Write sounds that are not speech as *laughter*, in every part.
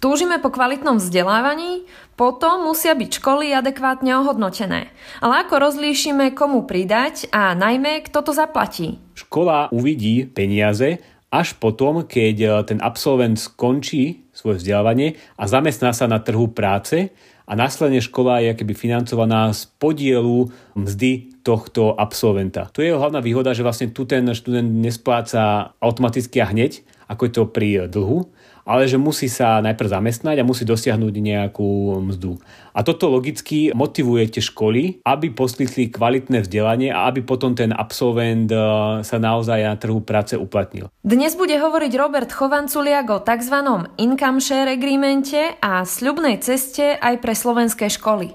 Túžime po kvalitnom vzdelávaní, potom musia byť školy adekvátne ohodnotené. Ale ako rozlíšime, komu pridať a najmä, kto to zaplatí? Škola uvidí peniaze až potom, keď e, ten absolvent skončí svoje vzdelávanie a zamestná sa na trhu práce a následne škola je keby financovaná z podielu mzdy tohto absolventa. To je hlavná výhoda, že vlastne tu ten študent nespláca automaticky a hneď, ako je to pri dlhu, ale že musí sa najprv zamestnať a musí dosiahnuť nejakú mzdu. A toto logicky motivuje tie školy, aby poskytli kvalitné vzdelanie a aby potom ten absolvent e, sa naozaj na trhu práce uplatnil. Dnes bude hovoriť Robert Chovanculiak o tzv. income share agreemente a sľubnej ceste aj pre slovenské školy.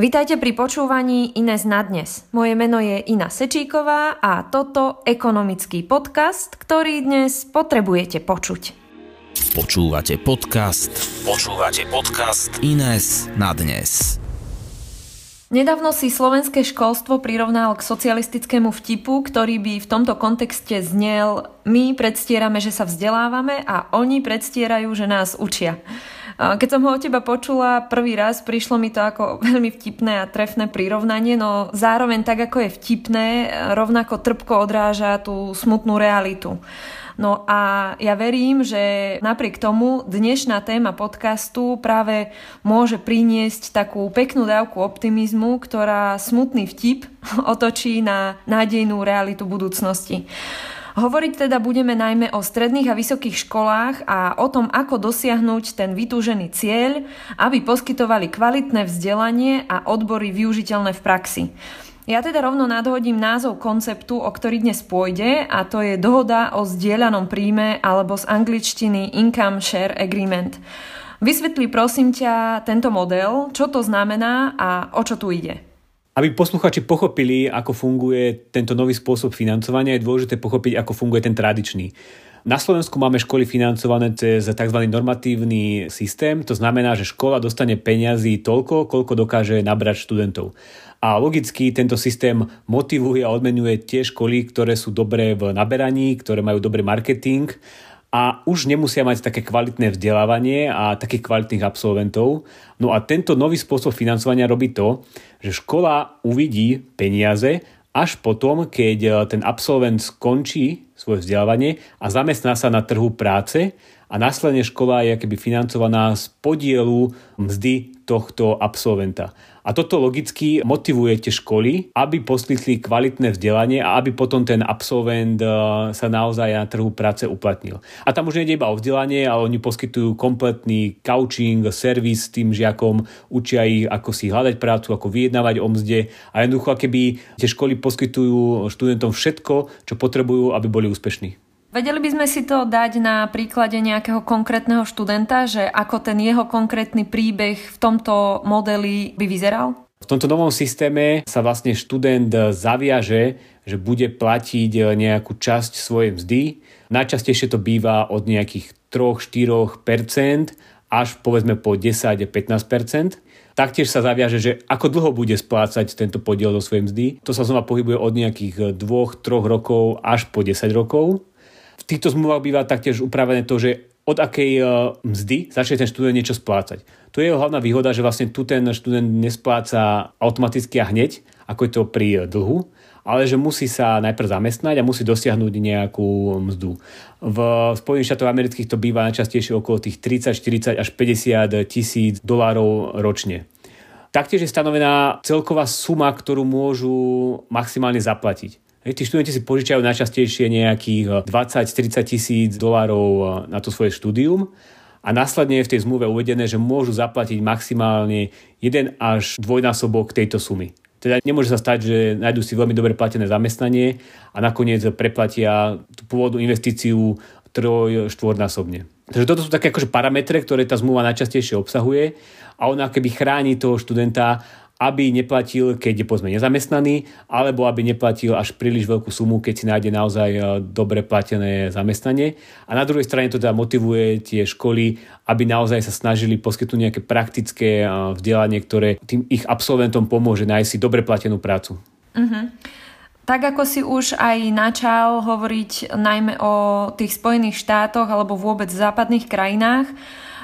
Vítajte pri počúvaní Ines na dnes. Moje meno je Ina Sečíková a toto ekonomický podcast, ktorý dnes potrebujete počuť. Počúvate podcast. Počúvate podcast Ines na dnes. Nedávno si slovenské školstvo prirovnal k socialistickému vtipu, ktorý by v tomto kontexte znel my predstierame, že sa vzdelávame a oni predstierajú, že nás učia. Keď som ho od teba počula prvý raz, prišlo mi to ako *laughs* veľmi vtipné a trefné prirovnanie, no zároveň tak, ako je vtipné, rovnako trpko odráža tú smutnú realitu. No a ja verím, že napriek tomu dnešná téma podcastu práve môže priniesť takú peknú dávku optimizmu, ktorá smutný vtip *laughs* otočí na nádejnú realitu budúcnosti. Hovoriť teda budeme najmä o stredných a vysokých školách a o tom, ako dosiahnuť ten vytúžený cieľ, aby poskytovali kvalitné vzdelanie a odbory využiteľné v praxi. Ja teda rovno nadhodím názov konceptu, o ktorý dnes pôjde a to je dohoda o zdieľanom príjme alebo z angličtiny Income Share Agreement. Vysvetli prosím ťa tento model, čo to znamená a o čo tu ide. Aby posluchači pochopili, ako funguje tento nový spôsob financovania, je dôležité pochopiť, ako funguje ten tradičný. Na Slovensku máme školy financované cez tzv. normatívny systém, to znamená, že škola dostane peniazy toľko, koľko dokáže nabrať študentov. A logicky tento systém motivuje a odmenuje tie školy, ktoré sú dobré v naberaní, ktoré majú dobrý marketing a už nemusia mať také kvalitné vzdelávanie a takých kvalitných absolventov. No a tento nový spôsob financovania robí to, že škola uvidí peniaze až potom, keď ten absolvent skončí svoje vzdelávanie a zamestná sa na trhu práce a následne škola je keby financovaná z podielu mzdy tohto absolventa. A toto logicky motivuje tie školy, aby poskytli kvalitné vzdelanie a aby potom ten absolvent e, sa naozaj na trhu práce uplatnil. A tam už nie iba o vzdelanie, ale oni poskytujú kompletný coaching, servis tým žiakom, učia ich, ako si hľadať prácu, ako vyjednávať o mzde a jednoducho, keby tie školy poskytujú študentom všetko, čo potrebujú, aby boli úspešní. Vedeli by sme si to dať na príklade nejakého konkrétneho študenta, že ako ten jeho konkrétny príbeh v tomto modeli by vyzeral? V tomto novom systéme sa vlastne študent zaviaže, že bude platiť nejakú časť svojej mzdy. Najčastejšie to býva od nejakých 3-4% až povedzme po 10-15%. Taktiež sa zaviaže, že ako dlho bude splácať tento podiel do svojej mzdy. To sa znova pohybuje od nejakých 2-3 rokov až po 10 rokov týchto zmluvách býva taktiež upravené to, že od akej e, mzdy začne ten študent niečo splácať. To je hlavná výhoda, že vlastne tu ten študent nespláca automaticky a hneď, ako je to pri dlhu, ale že musí sa najprv zamestnať a musí dosiahnuť nejakú mzdu. V Spojených štátoch amerických to býva najčastejšie okolo tých 30, 40 až 50 tisíc dolárov ročne. Taktiež je stanovená celková suma, ktorú môžu maximálne zaplatiť. Tí študenti si požičajú najčastejšie nejakých 20-30 eh, tisíc dolárov eh, na to svoje štúdium a následne je v tej zmluve uvedené, že môžu zaplatiť maximálne 1 až dvojnásobok tejto sumy. Teda nemôže sa stať, že nájdú si veľmi dobre platené zamestnanie a nakoniec preplatia tú pôvodnú investíciu troj, štvornásobne. Takže toto sú také akože parametre, ktoré tá zmluva najčastejšie obsahuje a ona keby chráni toho študenta aby neplatil, keď je povedzme nezamestnaný, alebo aby neplatil až príliš veľkú sumu, keď si nájde naozaj e, dobre platené zamestnanie. A na druhej strane to teda motivuje tie školy, aby naozaj sa snažili poskytnúť nejaké praktické e, vzdelanie, ktoré tým ich absolventom pomôže nájsť si dobre platenú prácu. Uh-huh. Tak ako si už aj načal hovoriť najmä o tých Spojených štátoch alebo vôbec západných krajinách,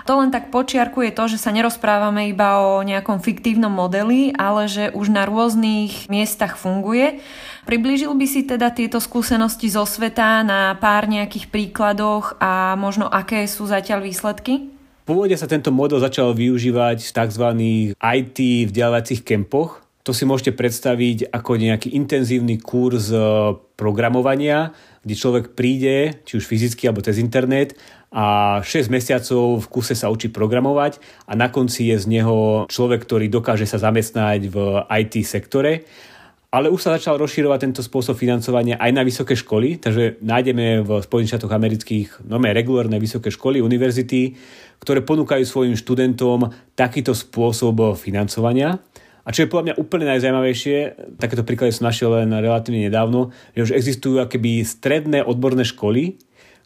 To len tak počiarkuje to, že sa nerozprávame iba o nejakom fiktívnom modeli, ale že už na rôznych miestach funguje. Priblížil by si teda tieto skúsenosti zo sveta na pár nejakých príkladoch a možno aké sú zatiaľ výsledky? Pôvodne sa tento model začal využívať v tzv. IT vzdelávacích kempoch. To si môžete predstaviť ako nejaký intenzívny kurz e, programovania, kde človek príde, či už fyzicky alebo cez internet a 6 mesiacov v kuse sa učí programovať a na konci je z neho človek, ktorý dokáže sa zamestnať v IT sektore ale už sa začal rozširovať tento spôsob financovania aj na vysoké školy, takže nájdeme v Spojených štátoch amerických nové regulárne vysoké školy, univerzity, ktoré ponúkajú svojim študentom takýto spôsob financovania. A čo je podľa mňa úplne najzajímavejšie, takéto príklady som našiel len relatívne nedávno, že už existujú akéby stredné odborné školy,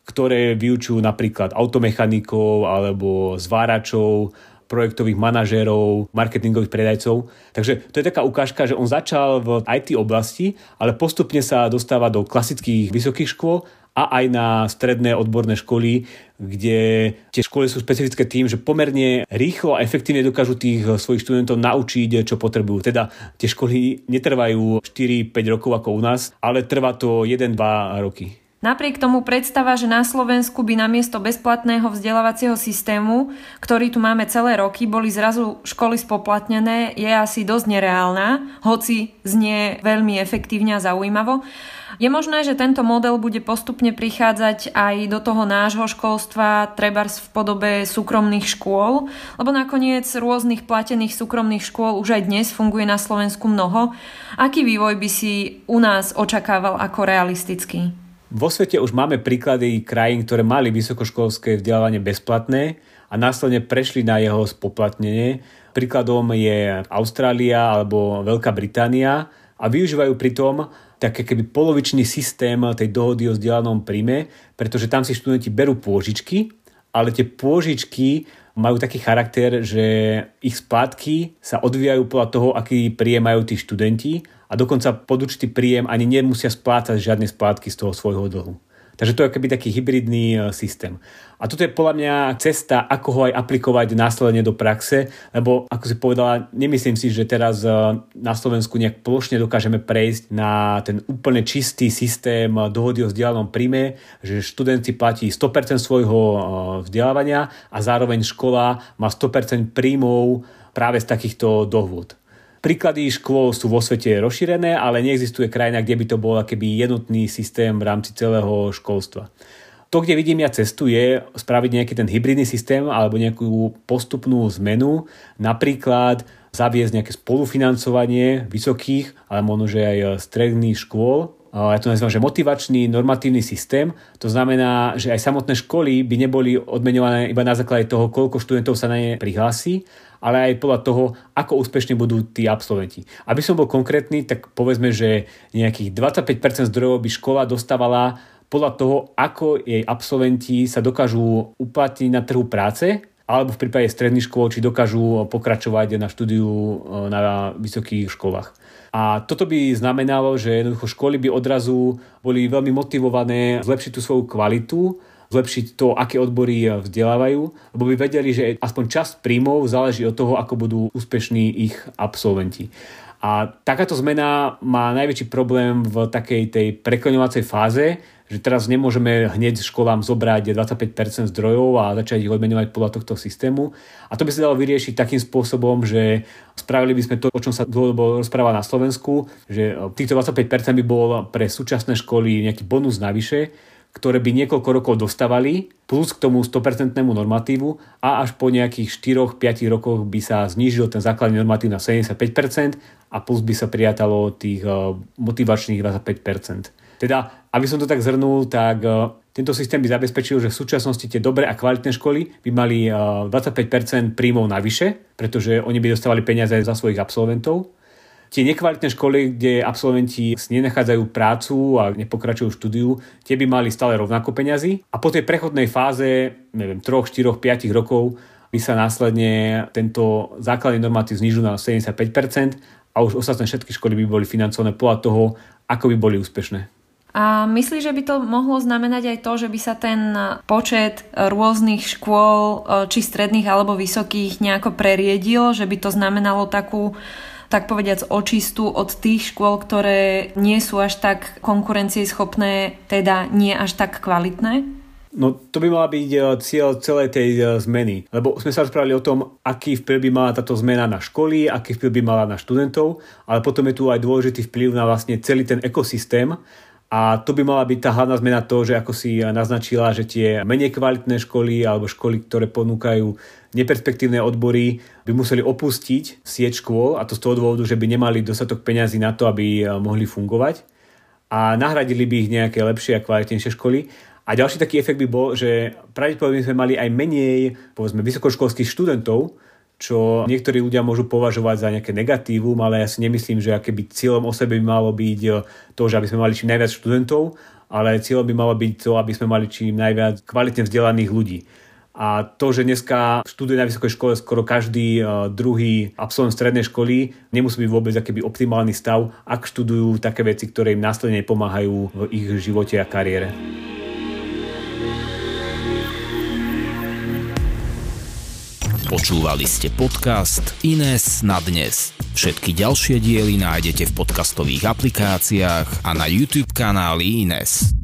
ktoré vyučujú napríklad automechanikov alebo zváračov projektových manažérov, marketingových predajcov. Takže to je taká ukážka, že on začal v IT oblasti, ale postupne sa dostáva do klasických vysokých škôl a aj na stredné odborné školy, kde tie školy sú specifické tým, že pomerne rýchlo a efektívne dokážu tých svojich študentov naučiť, čo potrebujú. Teda tie školy netrvajú 4-5 rokov ako u nás, ale trvá to 1-2 roky. Napriek tomu predstava, že na Slovensku by namiesto bezplatného vzdelávacieho systému, ktorý tu máme celé roky, boli zrazu školy spoplatnené, je asi dosť nereálna, hoci znie veľmi efektívne a zaujímavo. Je možné, že tento model bude postupne prichádzať aj do toho nášho školstva, trebárs v podobe súkromných škôl, lebo nakoniec rôznych platených súkromných škôl už aj dnes funguje na Slovensku mnoho. Aký vývoj by si u nás očakával ako realistický? Vo svete už máme príklady krajín, ktoré mali vysokoškolské vzdelávanie bezplatné a následne prešli na jeho spoplatnenie. Príkladom je Austrália alebo Veľká Británia a využívajú pritom také keby polovičný systém tej dohody o vzdelanom príjme, pretože tam si študenti berú pôžičky, ale tie pôžičky majú taký charakter, že ich splátky sa odvíjajú podľa toho, aký príjem majú tí študenti a dokonca pod určitý príjem ani nemusia splácať žiadne splátky z toho svojho dlhu. Takže to je akoby taký hybridný e, systém. A toto je podľa mňa cesta, ako ho aj aplikovať následne do praxe, lebo ako si povedala, nemyslím si, že teraz e, na Slovensku nejak plošne dokážeme prejsť na ten úplne čistý systém dohody o vzdialenom príjme, že študent si platí 100% svojho e, vzdelávania a zároveň škola má 100% príjmov práve z takýchto dohôd. Príklady škôl sú vo svete rozšírené, ale neexistuje krajina, kde by to bol akýby jednotný systém v rámci celého školstva. To, kde vidím ja cestu, je spraviť nejaký ten hybridný systém alebo nejakú postupnú zmenu, napríklad zaviesť nejaké spolufinancovanie vysokých, ale možno, že aj stredných škôl, ja to nazývam, že motivačný normatívny systém. To znamená, že aj samotné školy by neboli odmenované iba na základe toho, koľko študentov sa na ne prihlási, ale aj podľa toho, ako úspešne budú tí absolventi. Aby som bol konkrétny, tak povedzme, že nejakých 25% zdrojov by škola dostávala podľa toho, ako jej absolventi sa dokážu uplatniť na trhu práce, alebo v prípade stredných škôl, či dokážu pokračovať na štúdiu e, na vysokých školách. A toto by znamenalo, že jednoducho školy by odrazu boli veľmi motivované zlepšiť tú svoju kvalitu zlepšiť to, aké odbory eh, vzdelávajú, lebo by vedeli, že aspoň časť príjmov záleží od toho, ako budú úspešní ich absolventi. A takáto zmena má najväčší problém v takej tej prekloňovacej fáze, že teraz nemôžeme hneď školám zobrať 25% zdrojov a začať ich odmenovať podľa tohto systému. A to by sa dalo vyriešiť takým spôsobom, že spravili by sme to, o čom sa dlhodobo rozpráva na Slovensku, že týchto 25% by bol pre súčasné školy nejaký bonus navyše, ktoré by niekoľko rokov dostávali, plus k tomu 100% normatívu a až po nejakých 4-5 rokoch by sa znížil ten základný normatív na 75% a plus by sa prijatalo tých eh, motivačných 25%. Teda, aby som to tak zhrnul, tak eh, tento systém by zabezpečil, že v súčasnosti tie dobré a kvalitné školy by mali 25% eh, príjmov navyše, pretože oni by dostávali peniaze za svojich absolventov Tie nekvalitné školy, kde absolventi nenachádzajú prácu a nepokračujú štúdiu, tie by mali stále rovnako peňazí. A po tej prechodnej fáze, neviem, 3, 4, 5 rokov by sa následne tento základný normatív znižil na 75% a už ostatné všetky školy by boli financované podľa toho, ako by boli úspešné. A myslíš, že by to mohlo znamenať aj to, že by sa ten počet rôznych škôl, či stredných alebo vysokých, nejako preriedil, že by to znamenalo takú tak povediac očistú od tých škôl, ktoré nie sú až tak konkurencieschopné, teda nie až tak kvalitné? No to by mala byť e, cieľ celej tej e, zmeny. Lebo sme sa rozprávali o tom, aký vplyv by mala táto zmena na školy, aký vplyv by mala na študentov, ale potom je tu aj dôležitý vplyv na vlastne celý ten ekosystém, a to by mala byť tá hlavná zmena to, že ako si naznačila, že tie menej kvalitné školy alebo školy, ktoré ponúkajú neperspektívne odbory, by museli opustiť sieť škôl a to z toho dôvodu, že by nemali dostatok peňazí na to, aby mohli fungovať a nahradili by ich nejaké lepšie a kvalitnejšie školy. A ďalší taký efekt by bol, že pravdepodobne sme mali aj menej povedzme, vysokoškolských študentov, čo niektorí ľudia môžu považovať za nejaké negatívum, ale ja si nemyslím, že aké by cieľom o sebe by malo byť eh, to, že aby sme mali čím najviac študentov, ale cieľom by malo byť to, aby sme mali čím najviac kvalitne vzdelaných ľudí. A to, že dneska študuje na vysokej škole skoro každý uh, druhý absolvent strednej školy, nemusí byť vôbec akýby optimálny stav, ak študujú také veci, ktoré im následne pomáhajú v ich živote a kariére. Počúvali ste podcast Ines na dnes. Všetky ďalšie diely nájdete v podcastových aplikáciách a na YouTube kanáli Ines.